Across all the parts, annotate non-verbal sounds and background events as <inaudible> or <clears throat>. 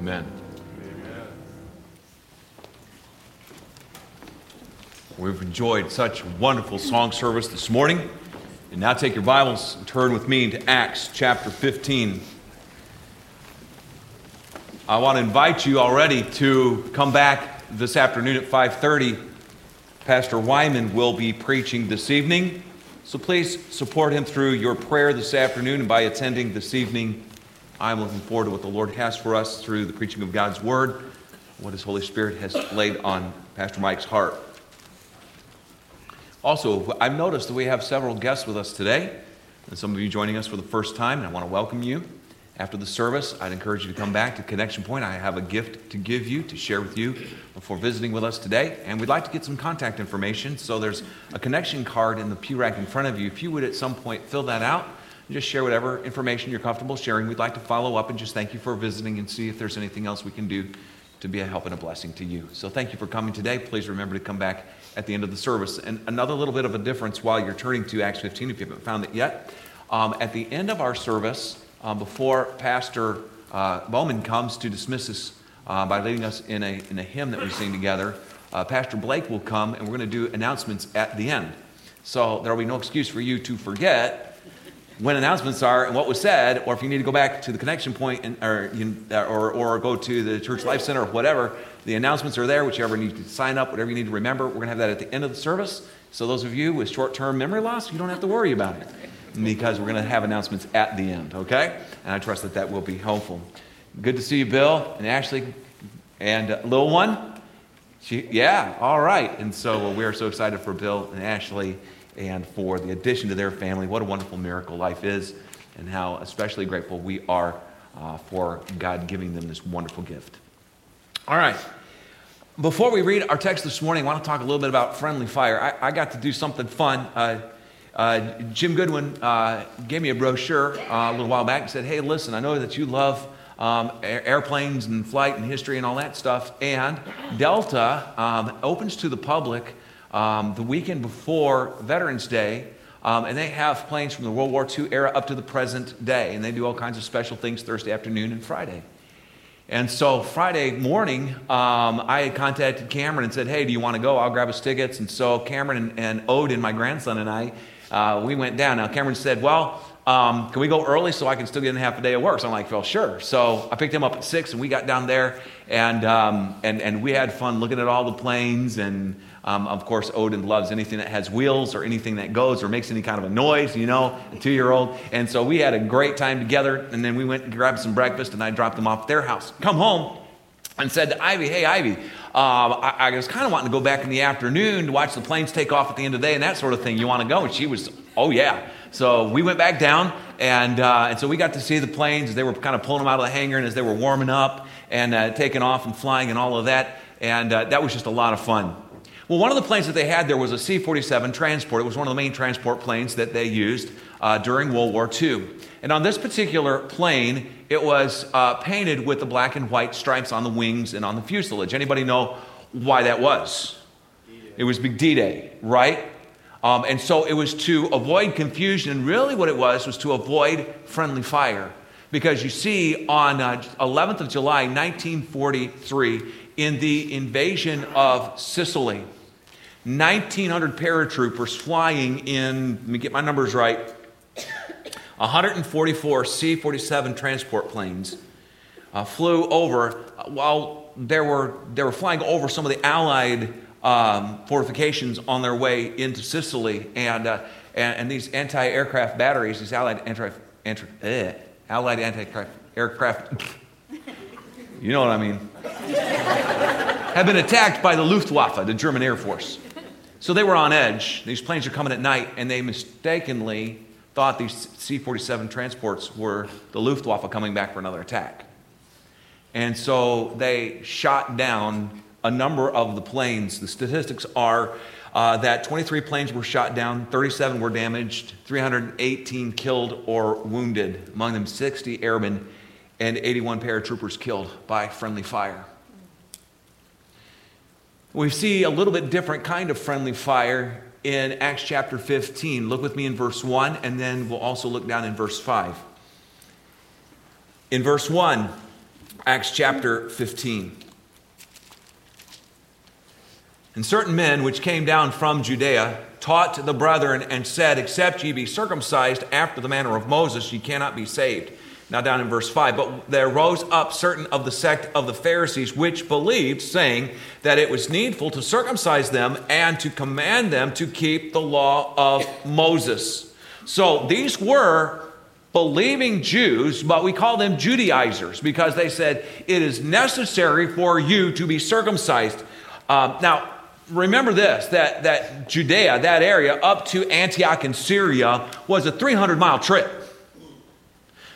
Amen. Amen. We've enjoyed such wonderful song service this morning. And now take your Bibles and turn with me to Acts chapter 15. I want to invite you already to come back this afternoon at 5:30. Pastor Wyman will be preaching this evening. So please support him through your prayer this afternoon and by attending this evening. I'm looking forward to what the Lord has for us through the preaching of God's word, what his Holy Spirit has laid on Pastor Mike's heart. Also, I've noticed that we have several guests with us today, and some of you joining us for the first time, and I want to welcome you. After the service, I'd encourage you to come back to Connection Point. I have a gift to give you, to share with you before visiting with us today. And we'd like to get some contact information. So there's a connection card in the pew rack in front of you. If you would at some point fill that out and just share whatever information you're comfortable sharing, we'd like to follow up and just thank you for visiting and see if there's anything else we can do to be a help and a blessing to you. So thank you for coming today. Please remember to come back at the end of the service. And another little bit of a difference while you're turning to Acts 15, if you haven't found it yet. Um, at the end of our service, um, before Pastor uh, Bowman comes to dismiss us uh, by leading us in a, in a hymn that we sing together, uh, Pastor Blake will come and we're going to do announcements at the end. So there will be no excuse for you to forget when announcements are and what was said, or if you need to go back to the connection point and, or, or, or go to the Church Life Center or whatever, the announcements are there, whichever you need to sign up, whatever you need to remember. We're going to have that at the end of the service. So, those of you with short term memory loss, you don't have to worry about it because we're going to have announcements at the end, okay? And I trust that that will be helpful. Good to see you, Bill and Ashley and uh, little one. She, yeah, all right. And so well, we are so excited for Bill and Ashley and for the addition to their family. What a wonderful miracle life is, and how especially grateful we are uh, for God giving them this wonderful gift. All right. Before we read our text this morning, I want to talk a little bit about friendly fire. I, I got to do something fun. Uh, uh, Jim Goodwin uh, gave me a brochure uh, a little while back and said, Hey, listen, I know that you love um, airplanes and flight and history and all that stuff. And Delta um, opens to the public um, the weekend before Veterans Day. Um, and they have planes from the World War II era up to the present day. And they do all kinds of special things Thursday afternoon and Friday. And so Friday morning, um, I had contacted Cameron and said, Hey, do you want to go? I'll grab us tickets. And so Cameron and, and Odin, my grandson, and I, uh, we went down. Now, Cameron said, Well, um, can we go early so I can still get in half a day of work? So I'm like, Well, sure. So I picked him up at six and we got down there and, um, and, and we had fun looking at all the planes and um, of course, Odin loves anything that has wheels or anything that goes or makes any kind of a noise, you know, a two year old. And so we had a great time together. And then we went and grabbed some breakfast and I dropped them off at their house. Come home and said to Ivy, Hey, Ivy, um, I, I, was kind of wanting to go back in the afternoon to watch the planes take off at the end of the day and that sort of thing. You want to go? And she was, Oh, yeah. So we went back down, and, uh, and so we got to see the planes as they were kind of pulling them out of the hangar and as they were warming up and uh, taking off and flying and all of that. And uh, that was just a lot of fun. Well, one of the planes that they had there was a C 47 transport. It was one of the main transport planes that they used uh, during World War II. And on this particular plane, it was uh, painted with the black and white stripes on the wings and on the fuselage. Anybody know why that was? It was Big D Day, right? Um, and so it was to avoid confusion. And really, what it was was to avoid friendly fire. Because you see, on uh, 11th of July, 1943, in the invasion of Sicily, 1,900 paratroopers flying in, let me get my numbers right, 144 C 47 transport planes uh, flew over uh, while they were, they were flying over some of the Allied um, fortifications on their way into Sicily. And, uh, and, and, these anti aircraft batteries, these Allied anti, anti eh, Allied anti aircraft, <laughs> you know what I mean, <laughs> have been attacked by the Luftwaffe, the German Air Force. So they were on edge. These planes are coming at night, and they mistakenly thought these C 47 transports were the Luftwaffe coming back for another attack. And so they shot down a number of the planes. The statistics are uh, that 23 planes were shot down, 37 were damaged, 318 killed or wounded, among them 60 airmen and 81 paratroopers killed by friendly fire. We see a little bit different kind of friendly fire in Acts chapter 15. Look with me in verse 1, and then we'll also look down in verse 5. In verse 1, Acts chapter 15. And certain men which came down from Judea taught the brethren and said, Except ye be circumcised after the manner of Moses, ye cannot be saved. Now, down in verse 5, but there rose up certain of the sect of the Pharisees which believed, saying that it was needful to circumcise them and to command them to keep the law of Moses. So these were believing Jews, but we call them Judaizers because they said it is necessary for you to be circumcised. Um, now, remember this that, that Judea, that area up to Antioch in Syria, was a 300 mile trip.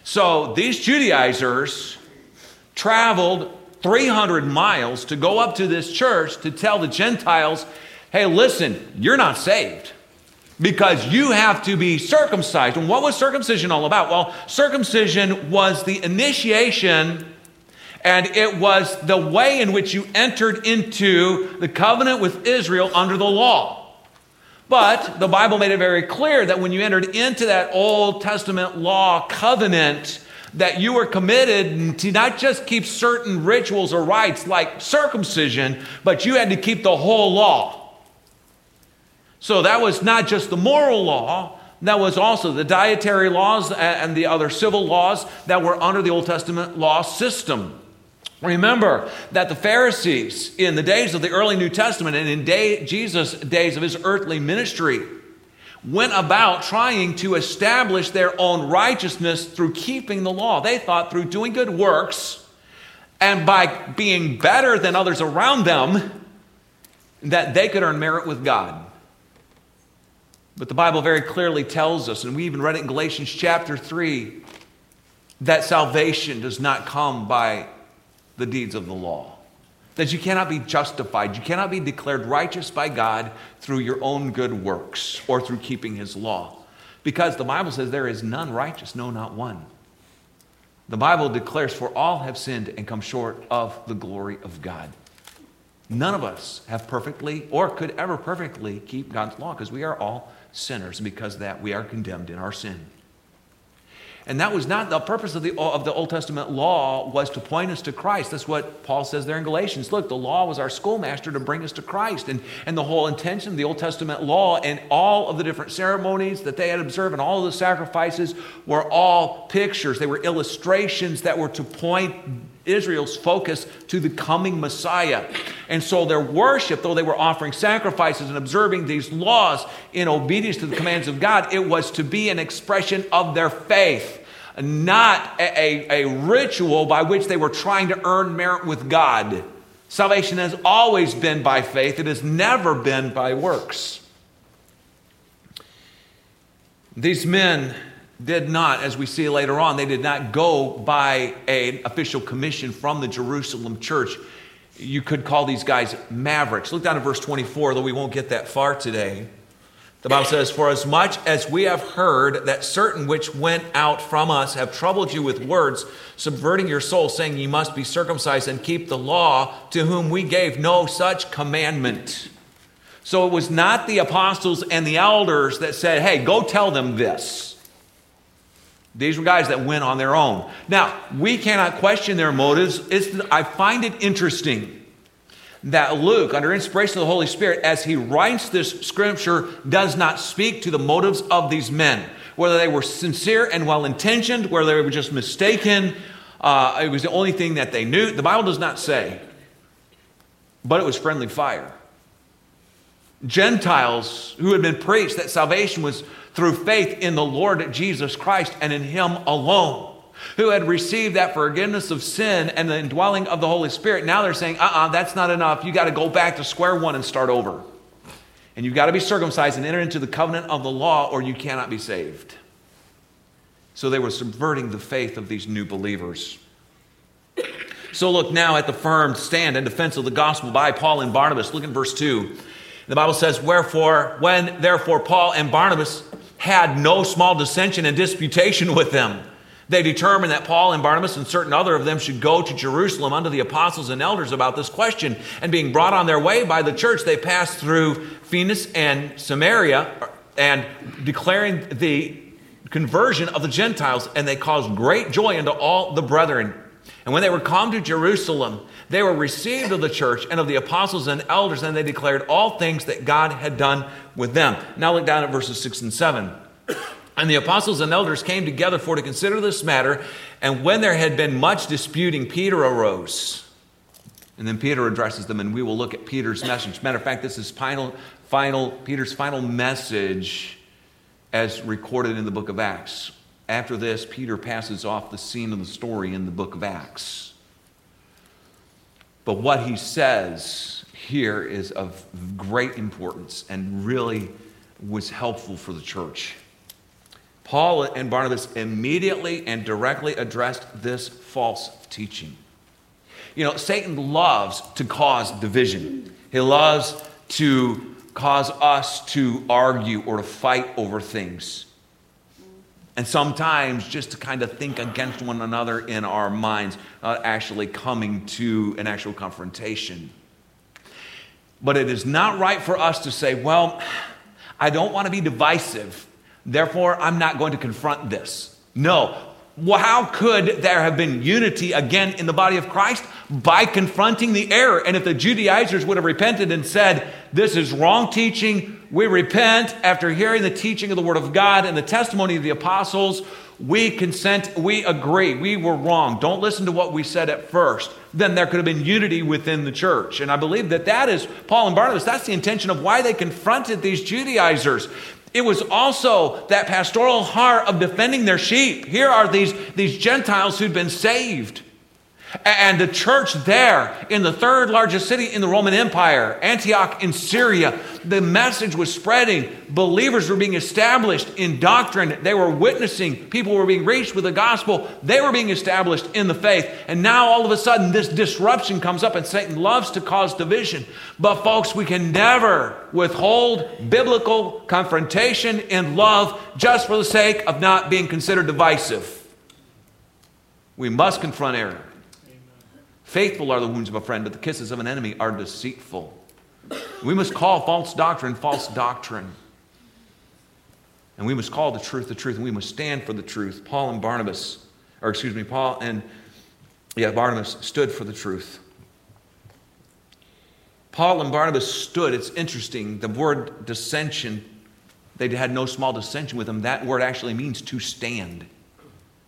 So these Judaizers traveled 300 miles to go up to this church to tell the Gentiles, hey, listen, you're not saved because you have to be circumcised. And what was circumcision all about? Well, circumcision was the initiation and it was the way in which you entered into the covenant with Israel under the law. But the Bible made it very clear that when you entered into that Old Testament law covenant, that you were committed to not just keep certain rituals or rites like circumcision, but you had to keep the whole law. So that was not just the moral law, that was also the dietary laws and the other civil laws that were under the Old Testament law system. Remember that the Pharisees, in the days of the early New Testament and in day, Jesus' days of his earthly ministry, went about trying to establish their own righteousness through keeping the law. They thought through doing good works and by being better than others around them that they could earn merit with God. But the Bible very clearly tells us, and we even read it in Galatians chapter 3, that salvation does not come by the deeds of the law. That you cannot be justified, you cannot be declared righteous by God through your own good works or through keeping his law. Because the Bible says there is none righteous, no, not one. The Bible declares, For all have sinned and come short of the glory of God. None of us have perfectly or could ever perfectly keep God's law because we are all sinners. And because that, we are condemned in our sin. And that was not the purpose of the, of the Old Testament law was to point us to Christ. That's what Paul says there in Galatians. Look, the law was our schoolmaster to bring us to Christ. And, and the whole intention of the Old Testament law and all of the different ceremonies that they had observed and all of the sacrifices were all pictures. They were illustrations that were to point Israel's focus to the coming Messiah. And so their worship, though they were offering sacrifices and observing these laws in obedience to the commands of God, it was to be an expression of their faith, not a, a, a ritual by which they were trying to earn merit with God. Salvation has always been by faith, it has never been by works. These men did not, as we see later on, they did not go by an official commission from the Jerusalem church. You could call these guys mavericks. Look down at verse 24, though we won't get that far today. The Bible says, For as much as we have heard that certain which went out from us have troubled you with words, subverting your soul, saying, Ye must be circumcised and keep the law, to whom we gave no such commandment. So it was not the apostles and the elders that said, Hey, go tell them this. These were guys that went on their own. Now, we cannot question their motives. It's, I find it interesting that Luke, under inspiration of the Holy Spirit, as he writes this scripture, does not speak to the motives of these men. Whether they were sincere and well intentioned, whether they were just mistaken, uh, it was the only thing that they knew. The Bible does not say, but it was friendly fire. Gentiles who had been preached that salvation was through faith in the Lord Jesus Christ and in Him alone, who had received that forgiveness of sin and the indwelling of the Holy Spirit. Now they're saying, uh uh-uh, uh, that's not enough. You got to go back to square one and start over. And you've got to be circumcised and enter into the covenant of the law, or you cannot be saved. So they were subverting the faith of these new believers. So look now at the firm stand and defense of the gospel by Paul and Barnabas. Look in verse 2. The Bible says, Wherefore, when therefore Paul and Barnabas had no small dissension and disputation with them. They determined that Paul and Barnabas and certain other of them should go to Jerusalem unto the apostles and elders about this question. And being brought on their way by the church, they passed through Phenice and Samaria and declaring the conversion of the Gentiles, and they caused great joy unto all the brethren. And when they were come to Jerusalem, they were received of the church and of the apostles and elders, and they declared all things that God had done with them. Now look down at verses 6 and 7. <clears throat> And the apostles and elders came together for to consider this matter. And when there had been much disputing, Peter arose. And then Peter addresses them, and we will look at Peter's message. Matter of fact, this is final, final, Peter's final message as recorded in the book of Acts. After this, Peter passes off the scene of the story in the book of Acts. But what he says here is of great importance and really was helpful for the church. Paul and Barnabas immediately and directly addressed this false teaching. You know, Satan loves to cause division, he loves to cause us to argue or to fight over things. And sometimes just to kind of think against one another in our minds, not actually coming to an actual confrontation. But it is not right for us to say, well, I don't want to be divisive, therefore I'm not going to confront this. No. Well, how could there have been unity again in the body of Christ? By confronting the error. And if the Judaizers would have repented and said, This is wrong teaching, we repent after hearing the teaching of the Word of God and the testimony of the apostles. We consent, we agree, we were wrong. Don't listen to what we said at first. Then there could have been unity within the church. And I believe that that is Paul and Barnabas, that's the intention of why they confronted these Judaizers. It was also that pastoral heart of defending their sheep. Here are these, these Gentiles who'd been saved. And the church there in the third largest city in the Roman Empire, Antioch in Syria, the message was spreading. Believers were being established in doctrine. They were witnessing. People were being reached with the gospel. They were being established in the faith. And now all of a sudden, this disruption comes up, and Satan loves to cause division. But, folks, we can never withhold biblical confrontation in love just for the sake of not being considered divisive. We must confront error. Faithful are the wounds of a friend, but the kisses of an enemy are deceitful. We must call false doctrine false doctrine. And we must call the truth the truth, and we must stand for the truth. Paul and Barnabas, or excuse me, Paul and yeah, Barnabas stood for the truth. Paul and Barnabas stood. It's interesting. The word dissension, they had no small dissension with them. That word actually means to stand.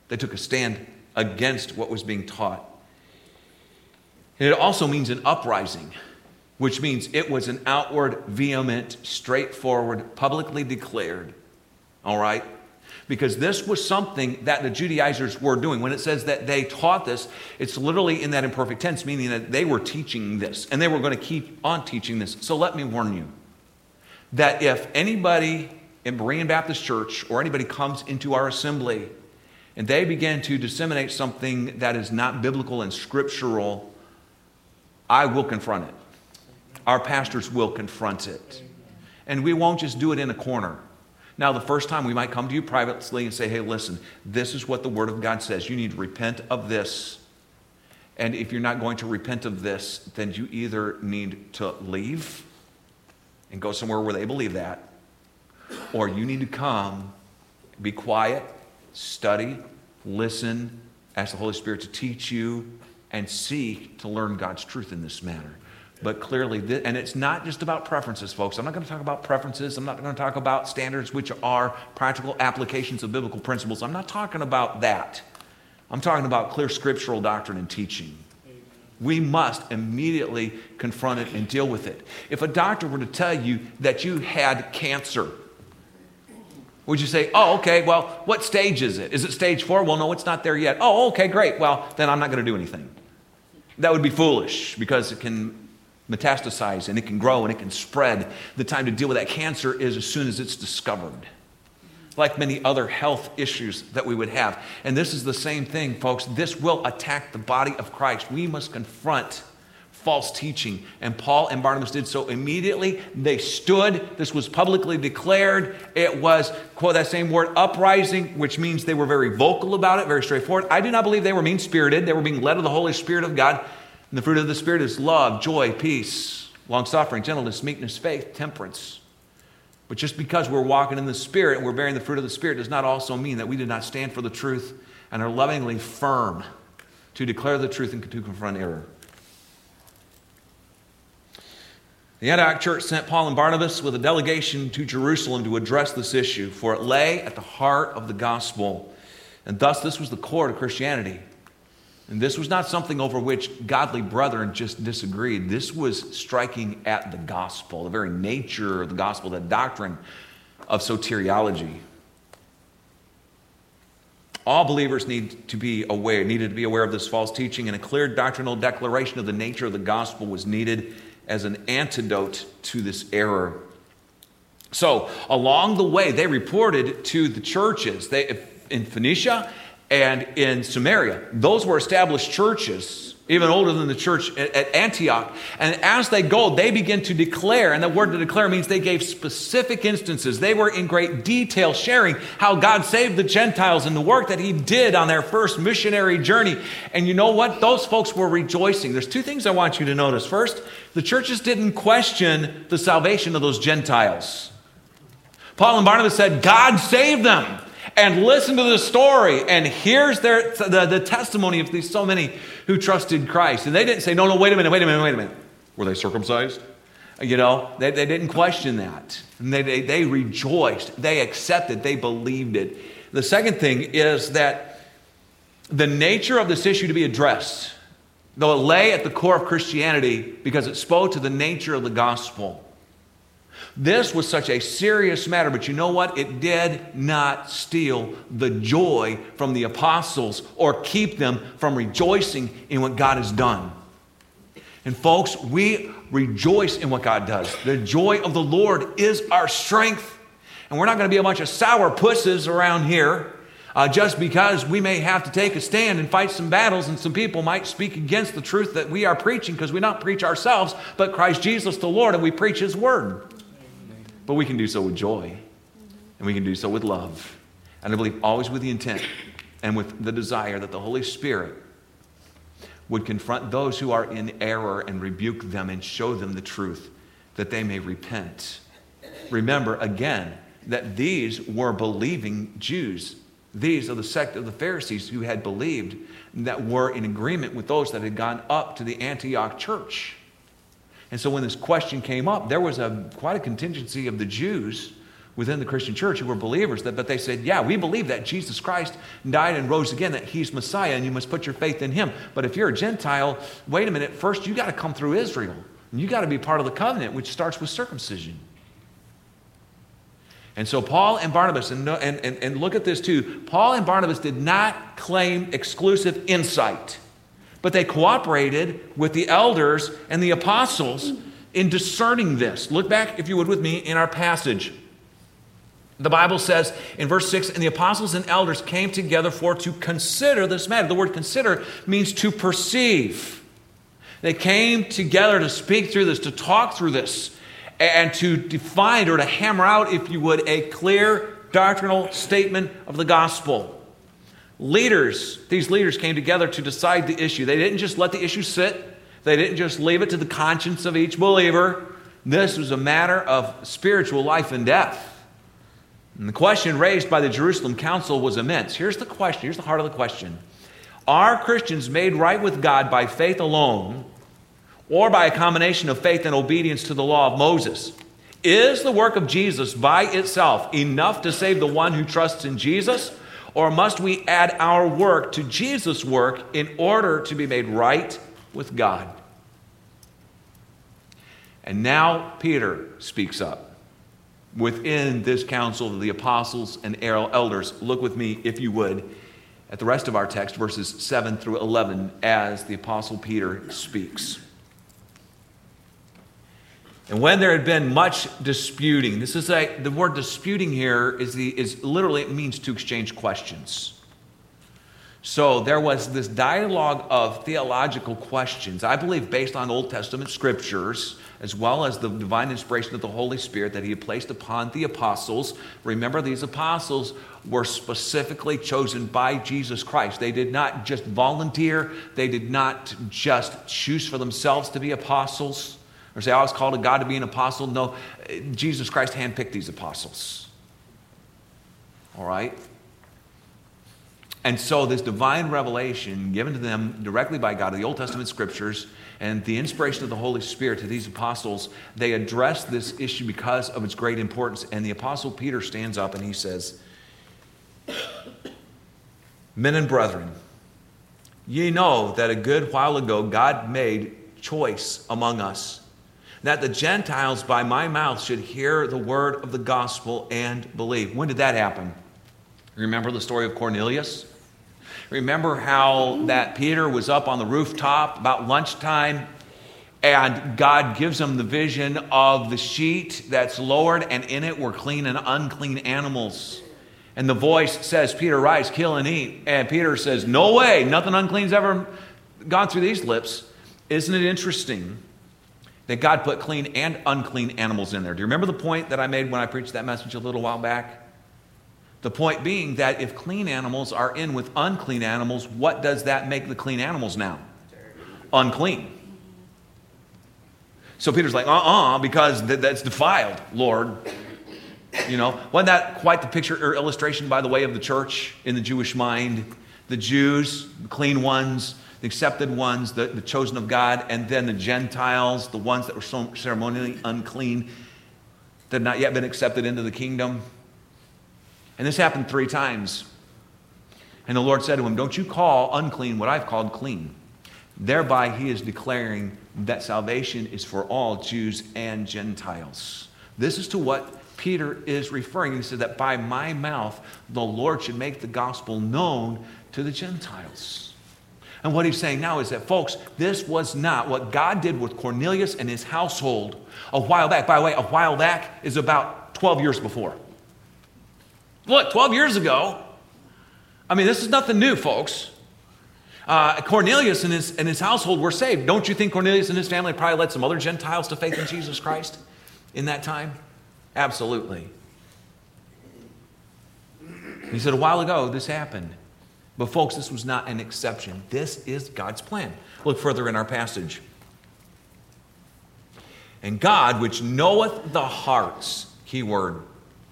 They took a stand against what was being taught. It also means an uprising, which means it was an outward, vehement, straightforward, publicly declared. All right? Because this was something that the Judaizers were doing. When it says that they taught this, it's literally in that imperfect tense, meaning that they were teaching this and they were going to keep on teaching this. So let me warn you that if anybody in Berean Baptist Church or anybody comes into our assembly and they begin to disseminate something that is not biblical and scriptural, I will confront it. Our pastors will confront it. And we won't just do it in a corner. Now, the first time we might come to you privately and say, hey, listen, this is what the Word of God says. You need to repent of this. And if you're not going to repent of this, then you either need to leave and go somewhere where they believe that, or you need to come, be quiet, study, listen, ask the Holy Spirit to teach you, and seek to learn God's truth in this matter. But clearly, and it's not just about preferences, folks. I'm not going to talk about preferences. I'm not going to talk about standards which are practical applications of biblical principles. I'm not talking about that. I'm talking about clear scriptural doctrine and teaching. We must immediately confront it and deal with it. If a doctor were to tell you that you had cancer, would you say, oh, okay, well, what stage is it? Is it stage four? Well, no, it's not there yet. Oh, okay, great. Well, then I'm not going to do anything. That would be foolish because it can metastasize and it can grow and it can spread. The time to deal with that cancer is as soon as it's discovered. Like many other health issues that we would have. And this is the same thing, folks. This will attack the body of Christ. We must confront false teaching. And Paul and Barnabas did so immediately. They stood. This was publicly declared. It was, quote that same word, uprising, which means they were very vocal about it, very straightforward. I do not believe they were mean spirited. They were being led of the Holy Spirit of God. And the fruit of the Spirit is love, joy, peace, long suffering, gentleness, meekness, faith, temperance. But just because we're walking in the Spirit and we're bearing the fruit of the Spirit does not also mean that we did not stand for the truth and are lovingly firm to declare the truth and to confront error. The Antioch church sent Paul and Barnabas with a delegation to Jerusalem to address this issue, for it lay at the heart of the gospel. And thus, this was the core to Christianity. And this was not something over which godly brethren just disagreed. This was striking at the gospel, the very nature of the gospel, the doctrine of soteriology. All believers need to be aware, needed to be aware of this false teaching, and a clear doctrinal declaration of the nature of the gospel was needed as an antidote to this error. So, along the way, they reported to the churches they, in Phoenicia and in Samaria. Those were established churches, even older than the church at Antioch. And as they go, they begin to declare, and the word to declare means they gave specific instances. They were in great detail sharing how God saved the Gentiles and the work that He did on their first missionary journey. And you know what? Those folks were rejoicing. There's two things I want you to notice. First, the churches didn't question the salvation of those Gentiles. Paul and Barnabas said, God saved them and listen to the story. And here's their, the, the testimony of these so many who trusted Christ. And they didn't say, no, no, wait a minute, wait a minute, wait a minute. Were they circumcised? You know, they, they didn't question that. And they, they, they rejoiced, they accepted, they believed it. The second thing is that the nature of this issue to be addressed, though it lay at the core of Christianity because it spoke to the nature of the gospel, this was such a serious matter, but you know what? It did not steal the joy from the apostles or keep them from rejoicing in what God has done. And folks, we rejoice in what God does. The joy of the Lord is our strength. And we're not going to be a bunch of sour pusses around here uh, just because we may have to take a stand and fight some battles, and some people might speak against the truth that we are preaching because we not preach ourselves, but Christ Jesus the Lord, and we preach His word. But we can do so with joy, and we can do so with love. And I believe always with the intent and with the desire that the Holy Spirit would confront those who are in error and rebuke them and show them the truth that they may repent. Remember again that these were believing Jews. These are the sect of the Pharisees who had believed that were in agreement with those that had gone up to the Antioch church. And so when this question came up, there was a, quite a contingency of the Jews within the Christian church who were believers, that, but they said, Yeah, we believe that Jesus Christ died and rose again, that he's Messiah, and you must put your faith in him. But if you're a Gentile, wait a minute, first you got to come through Israel. And you got to be part of the covenant, which starts with circumcision. And so Paul and Barnabas, and, and, and, and look at this too, Paul and Barnabas did not claim exclusive insight but they cooperated with the elders and the apostles in discerning this. Look back, if you would, with me in our passage. The Bible says in verse 6 and the apostles and elders came together for to consider this matter. The word consider means to perceive. They came together to speak through this, to talk through this, and to define or to hammer out, if you would, a clear doctrinal statement of the gospel. Leaders, these leaders came together to decide the issue. They didn't just let the issue sit, they didn't just leave it to the conscience of each believer. This was a matter of spiritual life and death. And the question raised by the Jerusalem Council was immense. Here's the question, here's the heart of the question Are Christians made right with God by faith alone, or by a combination of faith and obedience to the law of Moses? Is the work of Jesus by itself enough to save the one who trusts in Jesus? Or must we add our work to Jesus' work in order to be made right with God? And now Peter speaks up within this council of the apostles and elders. Look with me, if you would, at the rest of our text, verses 7 through 11, as the apostle Peter speaks. And when there had been much disputing, this is a, the word disputing here is, the, is literally, it means to exchange questions. So there was this dialogue of theological questions, I believe based on Old Testament scriptures, as well as the divine inspiration of the Holy Spirit that He had placed upon the apostles. Remember, these apostles were specifically chosen by Jesus Christ. They did not just volunteer, they did not just choose for themselves to be apostles or say, oh, I was called to God to be an apostle. No, Jesus Christ handpicked these apostles. All right? And so, this divine revelation given to them directly by God, of the Old Testament scriptures, and the inspiration of the Holy Spirit to these apostles, they address this issue because of its great importance. And the apostle Peter stands up and he says, Men and brethren, ye know that a good while ago God made choice among us, that the Gentiles by my mouth should hear the word of the gospel and believe. When did that happen? Remember the story of Cornelius? Remember how that Peter was up on the rooftop about lunchtime and God gives him the vision of the sheet that's lowered, and in it were clean and unclean animals. And the voice says, Peter, rise, kill, and eat. And Peter says, No way, nothing unclean's ever gone through these lips. Isn't it interesting that God put clean and unclean animals in there? Do you remember the point that I made when I preached that message a little while back? The point being that if clean animals are in with unclean animals, what does that make the clean animals now? Unclean. So Peter's like, uh uh-uh, uh because th- that's defiled, Lord. You know, wasn't that quite the picture or illustration, by the way, of the church in the Jewish mind? The Jews, the clean ones, the accepted ones, the, the chosen of God, and then the Gentiles, the ones that were so ceremonially unclean, that had not yet been accepted into the kingdom. And this happened three times. And the Lord said to him, Don't you call unclean what I've called clean. Thereby, he is declaring that salvation is for all Jews and Gentiles. This is to what Peter is referring. He said that by my mouth, the Lord should make the gospel known to the Gentiles. And what he's saying now is that, folks, this was not what God did with Cornelius and his household a while back. By the way, a while back is about 12 years before. Look, 12 years ago, I mean, this is nothing new, folks. Uh, Cornelius and his, and his household were saved. Don't you think Cornelius and his family probably led some other Gentiles to faith in Jesus Christ in that time? Absolutely. He said, a while ago, this happened. But, folks, this was not an exception. This is God's plan. Look further in our passage. And God, which knoweth the hearts, key word,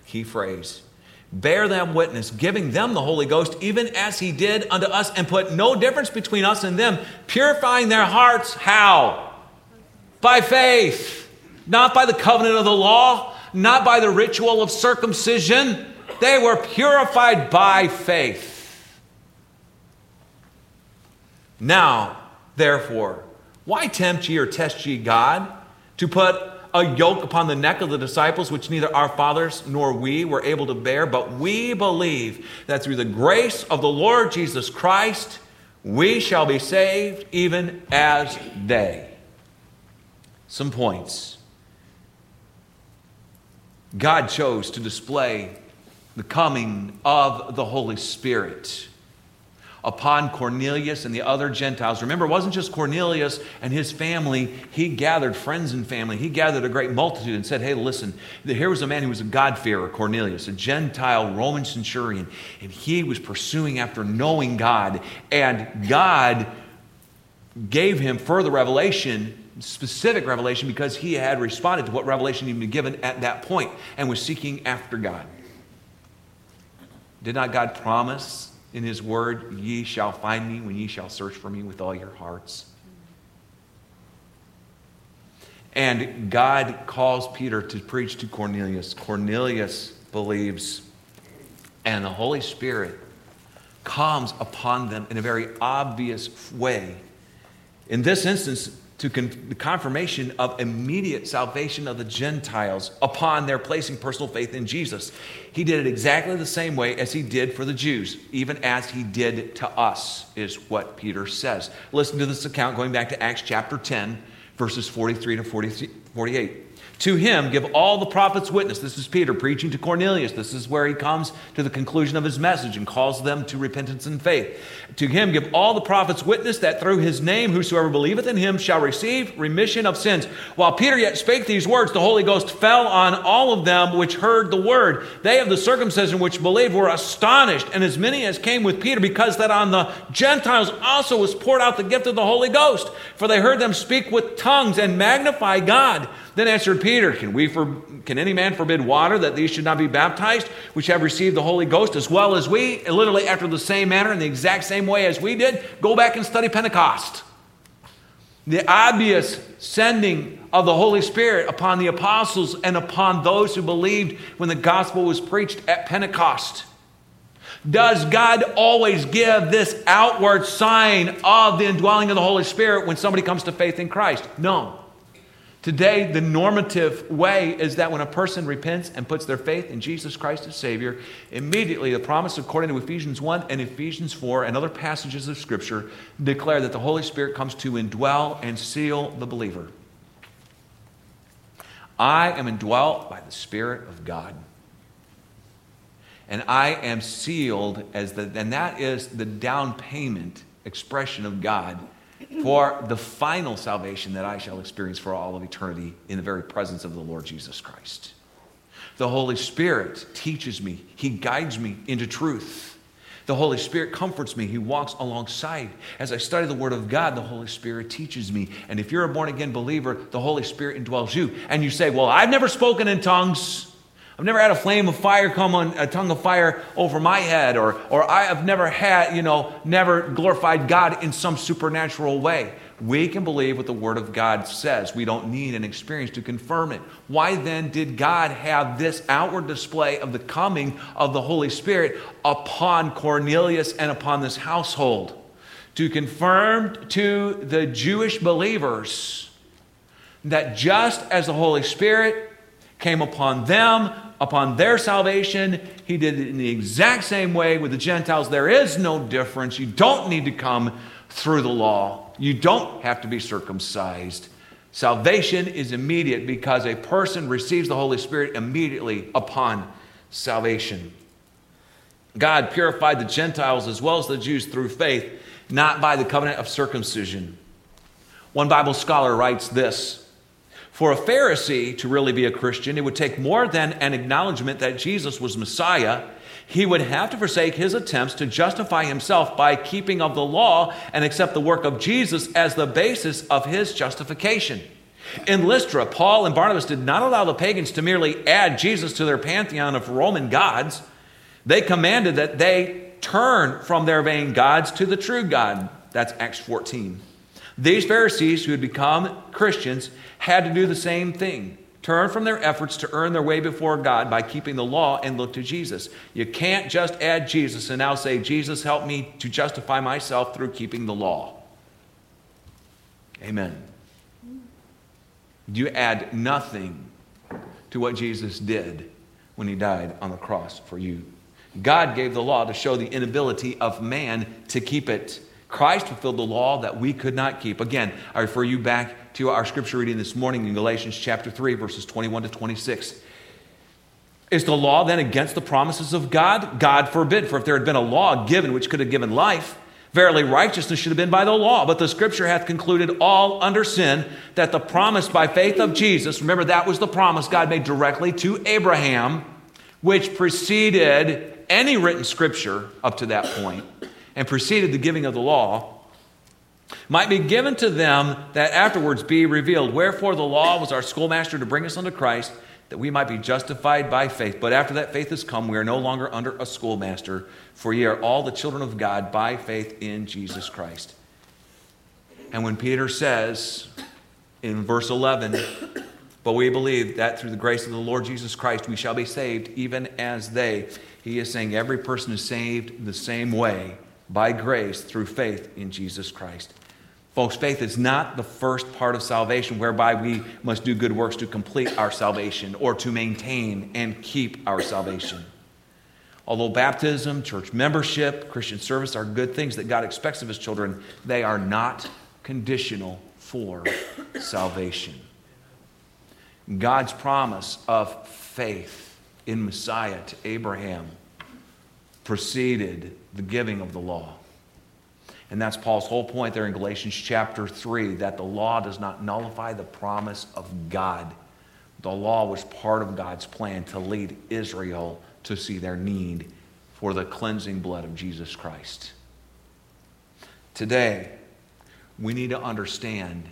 key phrase, bear them witness, giving them the Holy Ghost, even as he did unto us, and put no difference between us and them, purifying their hearts. How? By faith, not by the covenant of the law, not by the ritual of circumcision. They were purified by faith. Now, therefore, why tempt ye or test ye God to put a yoke upon the neck of the disciples, which neither our fathers nor we were able to bear, but we believe that through the grace of the Lord Jesus Christ, we shall be saved even as they. Some points. God chose to display the coming of the Holy Spirit upon Cornelius and the other Gentiles. Remember, it wasn't just Cornelius and his family. He gathered friends and family. He gathered a great multitude and said, Hey, listen, here was a man who was a God-fearer, Cornelius, a Gentile Roman centurion, and he was pursuing after knowing God. And God gave him further revelation specific revelation because he had responded to what revelation he'd been given at that point and was seeking after God. Did not God promise in his word, Ye shall find me when ye shall search for me with all your hearts. And God calls Peter to preach to Cornelius. Cornelius believes, and the Holy Spirit comes upon them in a very obvious way. In this instance, to con- the confirmation of immediate salvation of the Gentiles upon their placing personal faith in Jesus. He did it exactly the same way as he did for the Jews, even as he did to us, is what Peter says. Listen to this account going back to Acts chapter 10, verses 43 to 48. To him give all the prophets witness. This is Peter preaching to Cornelius. This is where he comes to the conclusion of his message and calls them to repentance and faith. To him give all the prophets witness that through his name whosoever believeth in him shall receive remission of sins. While Peter yet spake these words, the Holy Ghost fell on all of them which heard the word. They of the circumcision which believed were astonished, and as many as came with Peter, because that on the Gentiles also was poured out the gift of the Holy Ghost. For they heard them speak with tongues and magnify God. Then answered Peter, Can, we for, can any man forbid water that these should not be baptized, which have received the Holy Ghost as well as we? And Literally, after the same manner, in the exact same way as we did. Go back and study Pentecost. The obvious sending of the Holy Spirit upon the apostles and upon those who believed when the gospel was preached at Pentecost. Does God always give this outward sign of the indwelling of the Holy Spirit when somebody comes to faith in Christ? No. Today, the normative way is that when a person repents and puts their faith in Jesus Christ as Savior, immediately the promise, according to Ephesians 1 and Ephesians 4 and other passages of Scripture, declare that the Holy Spirit comes to indwell and seal the believer. I am indwelt by the Spirit of God. And I am sealed as the, and that is the down payment expression of God for the final salvation that I shall experience for all of eternity in the very presence of the Lord Jesus Christ. The Holy Spirit teaches me, He guides me into truth. The Holy Spirit comforts me. He walks alongside. As I study the Word of God, the Holy Spirit teaches me. And if you're a born again believer, the Holy Spirit indwells you. And you say, Well, I've never spoken in tongues. I've never had a flame of fire come on, a tongue of fire over my head, or, or I have never had, you know, never glorified God in some supernatural way. We can believe what the Word of God says. We don't need an experience to confirm it. Why then did God have this outward display of the coming of the Holy Spirit upon Cornelius and upon this household? To confirm to the Jewish believers that just as the Holy Spirit came upon them, upon their salvation. He did it in the exact same way with the Gentiles. There is no difference. You don't need to come through the law, you don't have to be circumcised. Salvation is immediate because a person receives the Holy Spirit immediately upon salvation. God purified the Gentiles as well as the Jews through faith, not by the covenant of circumcision. One Bible scholar writes this for a Pharisee to really be a Christian, it would take more than an acknowledgement that Jesus was Messiah. He would have to forsake his attempts to justify himself by keeping of the law and accept the work of Jesus as the basis of his justification. In Lystra, Paul and Barnabas did not allow the pagans to merely add Jesus to their pantheon of Roman gods. They commanded that they turn from their vain gods to the true God. That's Acts 14. These Pharisees who had become Christians had to do the same thing turn from their efforts to earn their way before God by keeping the law and look to Jesus. You can't just add Jesus and now say, Jesus, help me to justify myself through keeping the law. Amen. You add nothing to what Jesus did when he died on the cross for you. God gave the law to show the inability of man to keep it. Christ fulfilled the law that we could not keep. Again, I refer you back to our scripture reading this morning in Galatians chapter 3, verses 21 to 26. Is the law then against the promises of God? God forbid. For if there had been a law given which could have given life, verily righteousness should have been by the law. But the scripture hath concluded all under sin, that the promise by faith of Jesus, remember that was the promise God made directly to Abraham, which preceded any written scripture up to that point and preceded the giving of the law, might be given to them that afterwards be revealed. Wherefore the law was our schoolmaster to bring us unto Christ, that we might be justified by faith. But after that faith has come, we are no longer under a schoolmaster, for ye are all the children of God by faith in Jesus Christ. And when Peter says in verse 11, but we believe that through the grace of the Lord Jesus Christ we shall be saved, even as they, he is saying every person is saved the same way by grace through faith in Jesus Christ. Folks, faith is not the first part of salvation whereby we must do good works to complete our salvation or to maintain and keep our salvation. Although baptism, church membership, Christian service are good things that God expects of his children, they are not conditional for salvation. God's promise of faith in Messiah to Abraham preceded the giving of the law. And that's Paul's whole point there in Galatians chapter 3 that the law does not nullify the promise of God. The law was part of God's plan to lead Israel to see their need for the cleansing blood of Jesus Christ. Today, we need to understand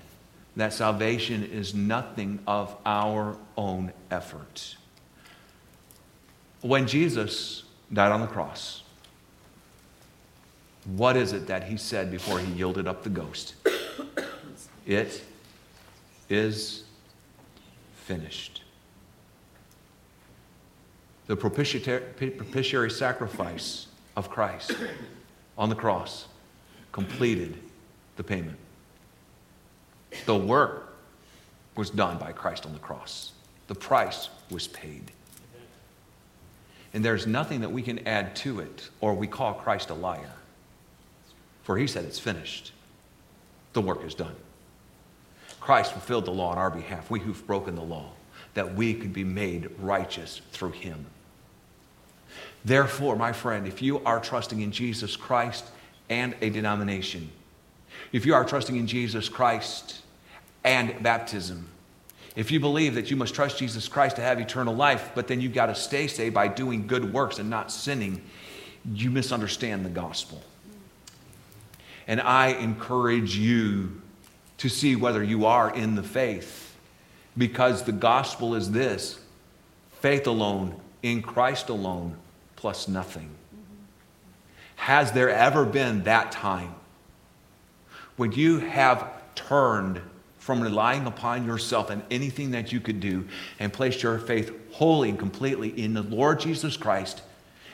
that salvation is nothing of our own effort. When Jesus died on the cross, what is it that he said before he yielded up the ghost? It is finished. The propitiatory sacrifice of Christ on the cross completed the payment. The work was done by Christ on the cross, the price was paid. And there's nothing that we can add to it or we call Christ a liar. For he said it's finished. The work is done. Christ fulfilled the law on our behalf, we who've broken the law, that we could be made righteous through him. Therefore, my friend, if you are trusting in Jesus Christ and a denomination, if you are trusting in Jesus Christ and baptism, if you believe that you must trust Jesus Christ to have eternal life, but then you've got to stay saved by doing good works and not sinning, you misunderstand the gospel. And I encourage you to see whether you are in the faith because the gospel is this faith alone, in Christ alone, plus nothing. Has there ever been that time when you have turned from relying upon yourself and anything that you could do and placed your faith wholly and completely in the Lord Jesus Christ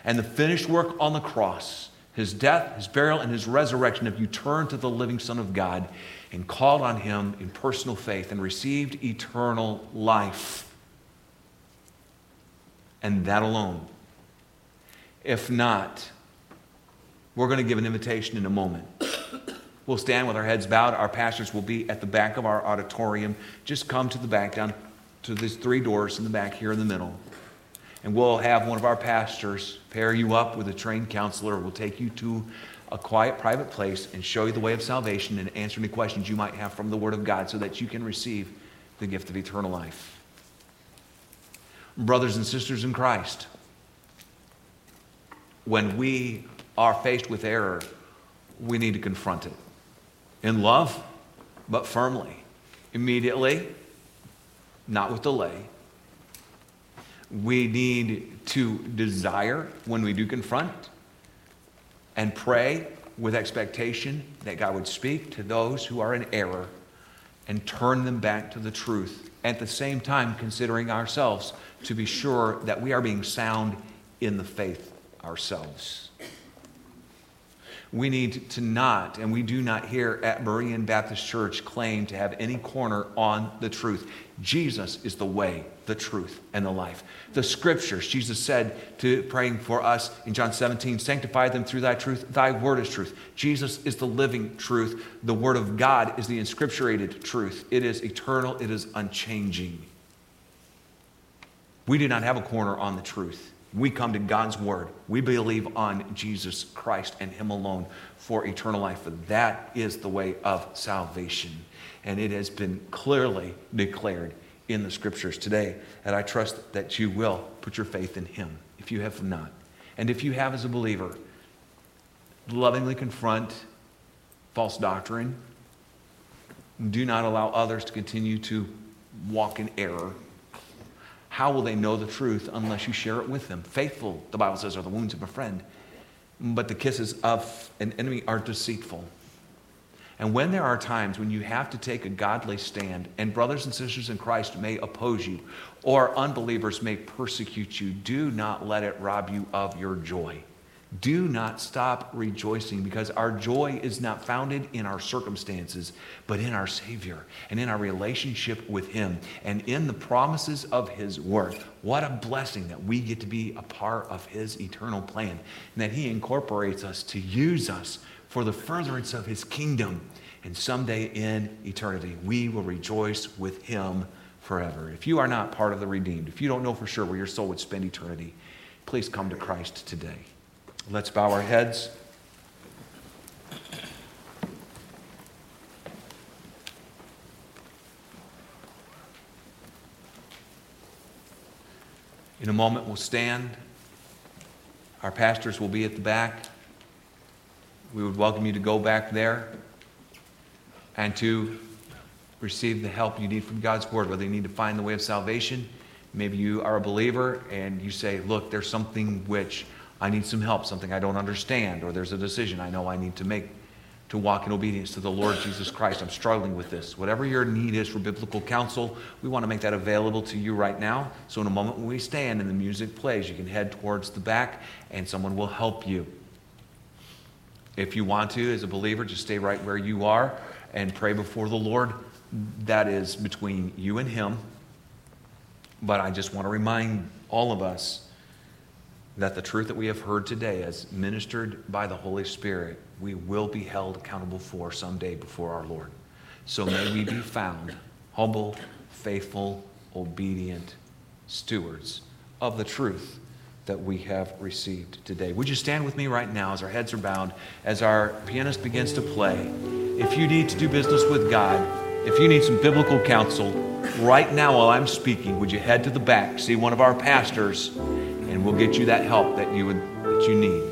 and the finished work on the cross, his death, his burial, and his resurrection, if you turned to the living Son of God and called on him in personal faith and received eternal life. And that alone if not, we're going to give an invitation in a moment. We'll stand with our heads bowed. Our pastors will be at the back of our auditorium. Just come to the back, down to these three doors in the back here in the middle. And we'll have one of our pastors pair you up with a trained counselor. We'll take you to a quiet, private place and show you the way of salvation and answer any questions you might have from the Word of God so that you can receive the gift of eternal life. Brothers and sisters in Christ, when we are faced with error, we need to confront it in love, but firmly, immediately, not with delay. We need to desire when we do confront and pray with expectation that God would speak to those who are in error and turn them back to the truth. At the same time, considering ourselves to be sure that we are being sound in the faith ourselves. We need to not, and we do not here at Berean Baptist Church claim to have any corner on the truth. Jesus is the way, the truth, and the life. The scriptures, Jesus said to praying for us in John 17, sanctify them through thy truth. Thy word is truth. Jesus is the living truth. The word of God is the inscripturated truth. It is eternal, it is unchanging. We do not have a corner on the truth. We come to God's Word. We believe on Jesus Christ and Him alone for eternal life. That is the way of salvation. And it has been clearly declared in the Scriptures today. And I trust that you will put your faith in Him if you have not. And if you have as a believer, lovingly confront false doctrine. Do not allow others to continue to walk in error how will they know the truth unless you share it with them? Faithful, the Bible says, are the wounds of a friend, but the kisses of an enemy are deceitful. And when there are times when you have to take a godly stand, and brothers and sisters in Christ may oppose you, or unbelievers may persecute you, do not let it rob you of your joy. Do not stop rejoicing because our joy is not founded in our circumstances, but in our Savior and in our relationship with Him and in the promises of His Word. What a blessing that we get to be a part of His eternal plan and that He incorporates us to use us for the furtherance of His kingdom. And someday in eternity, we will rejoice with Him forever. If you are not part of the redeemed, if you don't know for sure where your soul would spend eternity, please come to Christ today. Let's bow our heads. In a moment, we'll stand. Our pastors will be at the back. We would welcome you to go back there and to receive the help you need from God's Word, whether you need to find the way of salvation. Maybe you are a believer and you say, Look, there's something which I need some help, something I don't understand, or there's a decision I know I need to make to walk in obedience to the Lord Jesus Christ. I'm struggling with this. Whatever your need is for biblical counsel, we want to make that available to you right now. So, in a moment when we stand and the music plays, you can head towards the back and someone will help you. If you want to, as a believer, just stay right where you are and pray before the Lord. That is between you and Him. But I just want to remind all of us that the truth that we have heard today, as ministered by the Holy Spirit, we will be held accountable for someday before our Lord. So may we be found humble, faithful, obedient stewards of the truth that we have received today. Would you stand with me right now as our heads are bowed, as our pianist begins to play? If you need to do business with God, if you need some biblical counsel, right now while I'm speaking, would you head to the back, see one of our pastors, and we'll get you that help that you would that you need.